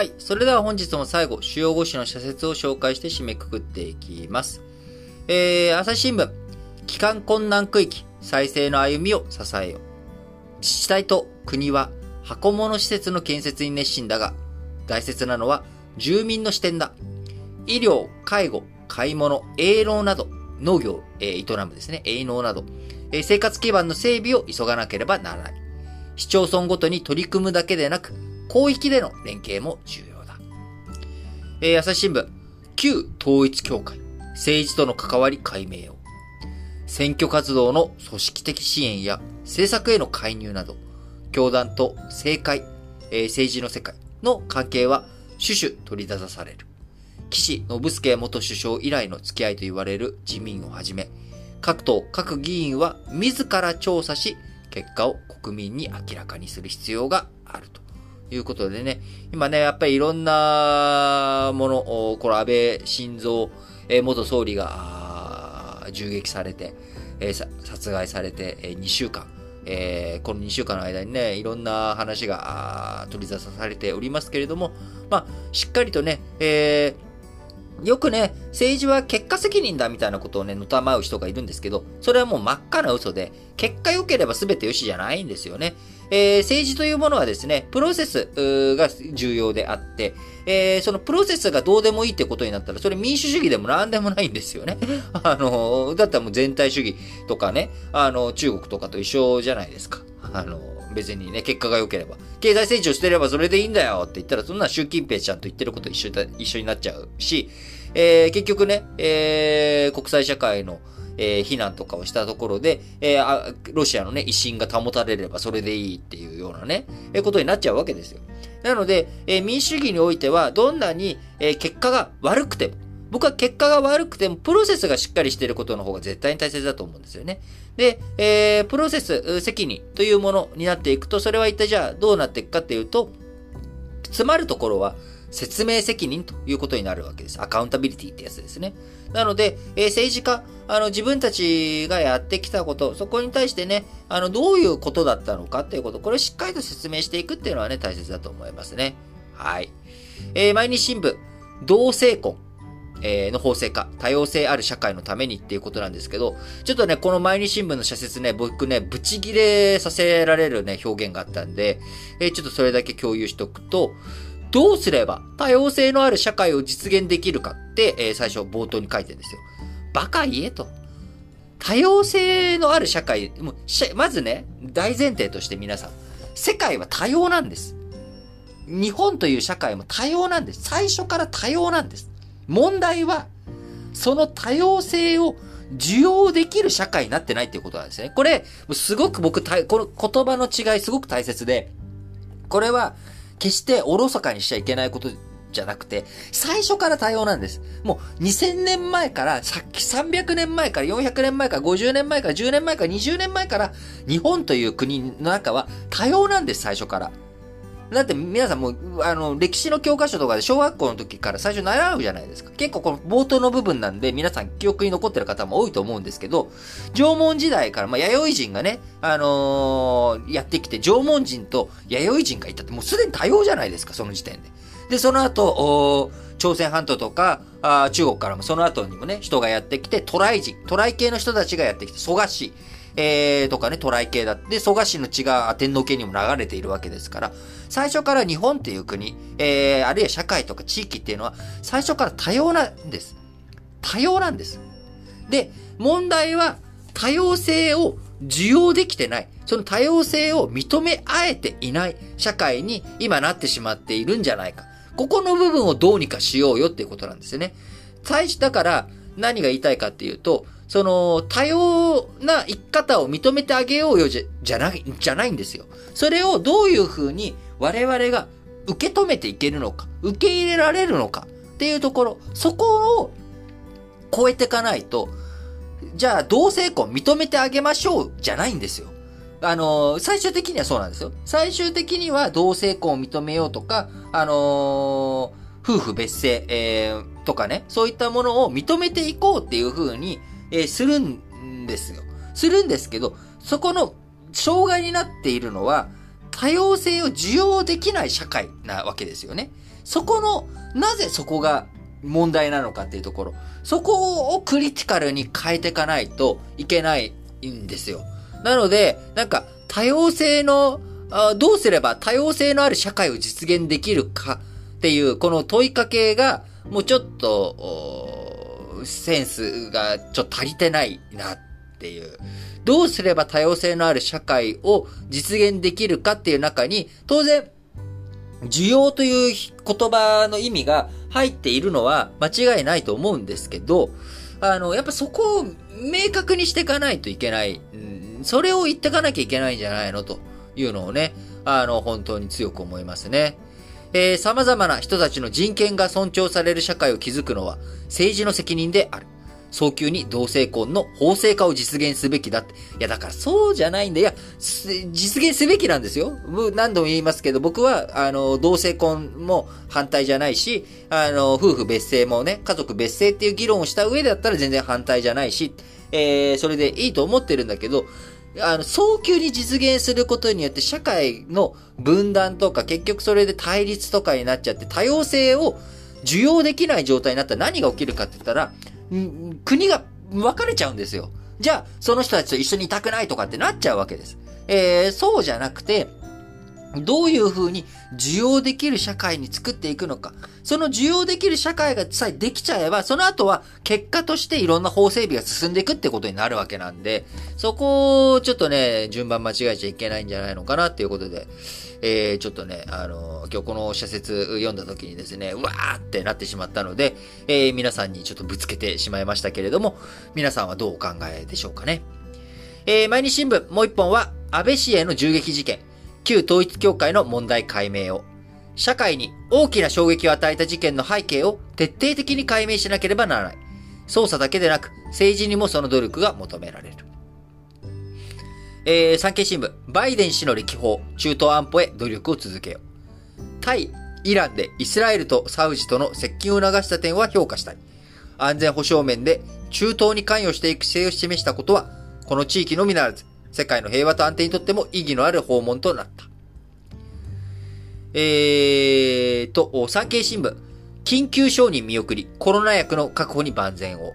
はい。それでは本日も最後、主要語詞の社説を紹介して締めくくっていきます。えー、朝日新聞。帰還困難区域、再生の歩みを支えよう。自治体と国は箱物施設の建設に熱心だが、大切なのは住民の視点だ。医療、介護、買い物、営農など、農業、えー、営むですね、営農など、えー、生活基盤の整備を急がなければならない。市町村ごとに取り組むだけでなく、広域での連携も重要だ。えー、朝日新聞、旧統一協会、政治との関わり解明を。選挙活動の組織的支援や政策への介入など、教団と政界、えー、政治の世界の関係は種々取り出される。岸信介元首相以来の付き合いと言われる自民をはじめ、各党、各議員は自ら調査し、結果を国民に明らかにする必要があるということでね、今ね、やっぱりいろんなもの、この安倍晋三元総理が銃撃されて、殺害されて2週間、え、この2週間の間にね、いろんな話が取り沙汰されておりますけれども、まあ、しっかりとね、えーよくね、政治は結果責任だみたいなことをね、のたまう人がいるんですけど、それはもう真っ赤な嘘で、結果良ければ全て良しじゃないんですよね。えー、政治というものはですね、プロセスが重要であって、えー、そのプロセスがどうでもいいってことになったら、それ民主主義でも何でもないんですよね。あの、だったらもう全体主義とかね、あの、中国とかと一緒じゃないですか。あの、別にね、結果が良ければ。経済成長してればそれでいいんだよって言ったら、そんな習近平ちゃんと言ってること一緒だ一緒になっちゃうし、えー、結局ね、えー、国際社会の、えー、非難とかをしたところで、えー、あロシアのね、威信が保たれればそれでいいっていうようなね、えー、ことになっちゃうわけですよ。なので、えー、民主主義においては、どんなに、えー、結果が悪くても、僕は結果が悪くても、プロセスがしっかりしていることの方が絶対に大切だと思うんですよね。で、えー、プロセス、責任というものになっていくと、それは一体じゃあどうなっていくかっていうと、詰まるところは、説明責任ということになるわけです。アカウンタビリティってやつですね。なので、えー、政治家、あの、自分たちがやってきたこと、そこに対してね、あの、どういうことだったのかっていうこと、これをしっかりと説明していくっていうのはね、大切だと思いますね。はい。えー、毎日新聞、同性婚。えー、の法制化、多様性ある社会のためにっていうことなんですけど、ちょっとね、この毎日新聞の社説ね、僕ね、ブチギレさせられるね、表現があったんで、えー、ちょっとそれだけ共有しとくと、どうすれば多様性のある社会を実現できるかって、えー、最初冒頭に書いてるんですよ。バカ言えと。多様性のある社会、もうまずね、大前提として皆さん、世界は多様なんです。日本という社会も多様なんです。最初から多様なんです。問題は、その多様性を受容できる社会になってないっていうことなんですね。これ、すごく僕、この言葉の違いすごく大切で、これは、決しておろそかにしちゃいけないことじゃなくて、最初から多様なんです。もう2000年前から、さっき300年前から400年前から50年前から10年前から20年前から、日本という国の中は多様なんです、最初から。だって皆さんもあの、歴史の教科書とかで小学校の時から最初習うじゃないですか。結構この冒頭の部分なんで皆さん記憶に残ってる方も多いと思うんですけど、縄文時代から、まあ、弥生人がね、あのー、やってきて、縄文人と弥生人がいたってもうすでに多様じゃないですか、その時点で。で、その後、朝鮮半島とか、あ中国からもその後にもね、人がやってきて、渡来人、渡来系の人たちがやってきて、蘇我氏、えー、とかね、渡来系だって、蘇我氏の血が天皇系にも流れているわけですから、最初から日本っていう国、えー、あるいは社会とか地域っていうのは、最初から多様なんです。多様なんです。で、問題は、多様性を受容できてない。その多様性を認め合えていない社会に今なってしまっているんじゃないか。ここの部分をどうにかしようよっていうことなんですよね。最初、だから何が言いたいかっていうと、その、多様な生き方を認めてあげようよじゃ、じゃない、じゃないんですよ。それをどういうふうに我々が受け止めていけるのか、受け入れられるのかっていうところ、そこを超えていかないと、じゃあ同性婚認めてあげましょうじゃないんですよ。あの、最終的にはそうなんですよ。最終的には同性婚を認めようとか、あのー、夫婦別姓、えー、とかね、そういったものを認めていこうっていう風に、えー、するんですよ。するんですけど、そこの障害になっているのは、多様性を受容できない社会なわけですよね。そこの、なぜそこが問題なのかっていうところ、そこをクリティカルに変えていかないといけないんですよ。なので、なんか、多様性の、あどうすれば多様性のある社会を実現できるかっていう、この問いかけが、もうちょっと、センスがちょっと足りてないなっていう。どうすれば多様性のある社会を実現できるかっていう中に、当然、需要という言葉の意味が入っているのは間違いないと思うんですけど、あの、やっぱそこを明確にしていかないといけない。それを言っていかなきゃいけないんじゃないのというのをね、あの、本当に強く思いますね。えー、様々な人たちの人権が尊重される社会を築くのは政治の責任である。早急に同性婚の法制化を実現すべきだって。いや、だからそうじゃないんだ。いや、実現すべきなんですよ。何度も言いますけど、僕は、あの、同性婚も反対じゃないし、あの、夫婦別姓もね、家族別姓っていう議論をした上だったら全然反対じゃないし、えー、それでいいと思ってるんだけど、あの、早急に実現することによって社会の分断とか結局それで対立とかになっちゃって多様性を受容できない状態になったら何が起きるかって言ったら、国が分かれちゃうんですよ。じゃあ、その人たちと一緒にいたくないとかってなっちゃうわけです。えー、そうじゃなくて、どういうふうに需要できる社会に作っていくのか。その需要できる社会がさえできちゃえば、その後は結果としていろんな法整備が進んでいくってことになるわけなんで、そこをちょっとね、順番間違えちゃいけないんじゃないのかなっていうことで、えー、ちょっとね、あのー、今日この社説読んだ時にですね、うわーってなってしまったので、えー、皆さんにちょっとぶつけてしまいましたけれども、皆さんはどうお考えでしょうかね。えー、毎日新聞もう一本は、安倍氏への銃撃事件。旧統一教会の問題解明を、社会に大きな衝撃を与えた事件の背景を徹底的に解明しなければならない。捜査だけでなく、政治にもその努力が求められる。えー、産経新聞、バイデン氏の歴訪、中東安保へ努力を続けよう。対イランでイスラエルとサウジとの接近を促した点は評価したい。安全保障面で中東に関与していく姿勢を示したことは、この地域のみならず、世界の平和と安定にとっても意義のある訪問となった。えーと、産経新聞、緊急承認見送り、コロナ薬の確保に万全を。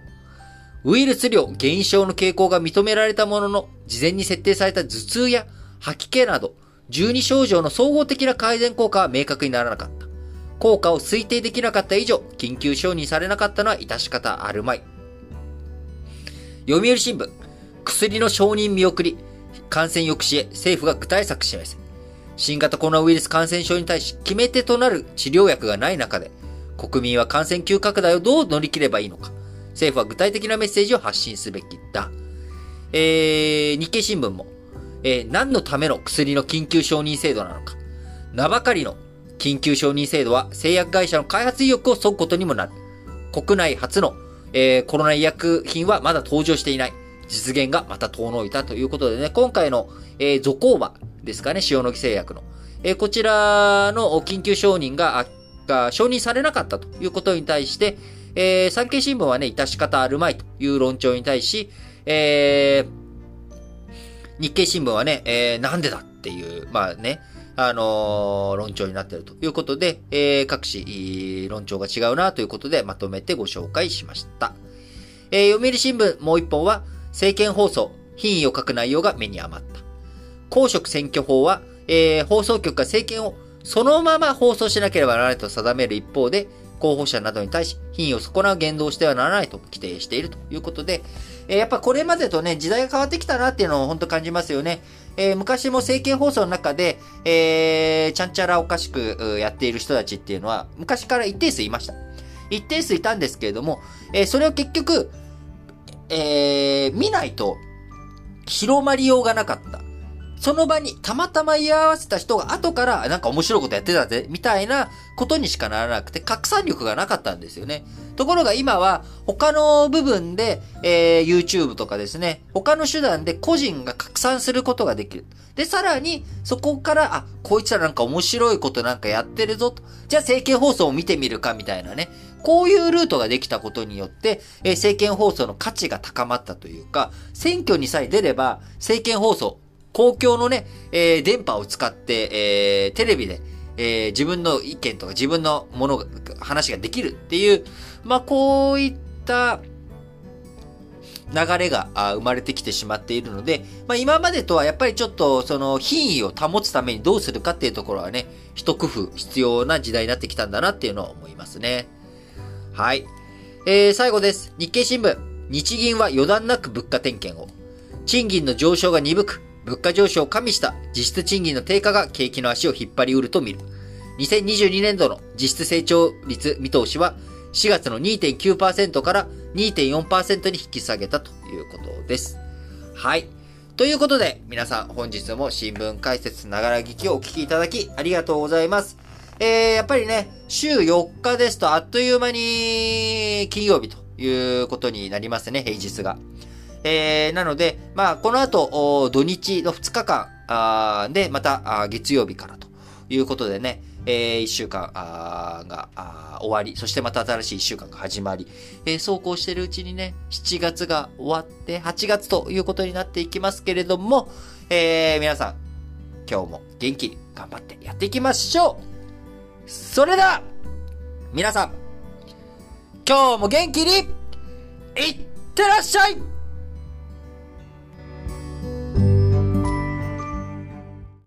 ウイルス量減少の傾向が認められたものの、事前に設定された頭痛や吐き気など、12症状の総合的な改善効果は明確にならなかった。効果を推定できなかった以上、緊急承認されなかったのは致し方あるまい。読売新聞、薬の承認見送り、感染抑止へ政府が具体策示せ。新型コロナウイルス感染症に対し決め手となる治療薬がない中で、国民は感染急拡大をどう乗り切ればいいのか。政府は具体的なメッセージを発信すべきだ。えー、日経新聞も、えー、何のための薬の緊急承認制度なのか。名ばかりの緊急承認制度は製薬会社の開発意欲を削ぐことにもなる。国内初の、えー、コロナ医薬品はまだ登場していない。実現がまた遠のいたということでね、今回の、えー、ゾコーバですかね、塩野義製薬の。えー、こちらの緊急承認が、が承認されなかったということに対して、えー、産経新聞はね、致し方あるまいという論調に対し、えー、日経新聞はね、えー、なんでだっていう、まあね、あのー、論調になっているということで、えー、各紙、論調が違うなということでまとめてご紹介しました。えー、読売新聞もう一本は、政見放送、品位を書く内容が目に余った。公職選挙法は、えー、放送局が政見をそのまま放送しなければならないと定める一方で、候補者などに対し品位を損なう言動をしてはならないと規定しているということで、えー、やっぱこれまでとね、時代が変わってきたなっていうのを本当感じますよね。えー、昔も政見放送の中で、えー、ちゃんちゃらおかしくやっている人たちっていうのは、昔から一定数いました。一定数いたんですけれども、えー、それを結局、えー、見ないと広まりようがなかった。その場にたまたま居合わせた人が後からなんか面白いことやってたぜ、みたいなことにしかならなくて拡散力がなかったんですよね。ところが今は他の部分で、えー、YouTube とかですね、他の手段で個人が拡散することができる。で、さらにそこから、あ、こいつらなんか面白いことなんかやってるぞと。じゃあ政見放送を見てみるかみたいなね。こういうルートができたことによって、え、政見放送の価値が高まったというか、選挙にさえ出れば、政見放送、公共のね、えー、電波を使って、えー、テレビで、えー、自分の意見とか自分のものが、話ができるっていう、まあ、こういった流れが生まれてきてしまっているので、まあ、今までとはやっぱりちょっとその品位を保つためにどうするかっていうところはね、一工夫必要な時代になってきたんだなっていうのは思いますね。はい。えー、最後です。日経新聞。日銀は予断なく物価点検を。賃金の上昇が鈍く、物価上昇を加味した実質賃金の低下が景気の足を引っ張りうると見る。2022年度の実質成長率見通しは4月の2.9%から2.4%に引き下げたということです。はい。ということで、皆さん本日も新聞解説ながら聞きをお聞きいただきありがとうございます。えー、やっぱりね、週4日ですとあっという間に金曜日ということになりますね、平日が。えー、なので、まあ、この後、土日の2日間あで、また月曜日からということでね、えー、1週間が終わり、そしてまた新しい1週間が始まり、えー、そうこうしてるうちにね、7月が終わって8月ということになっていきますけれども、えー、皆さん、今日も元気に頑張ってやっていきましょうそれでは、皆さん、今日も元気に、いってらっしゃい！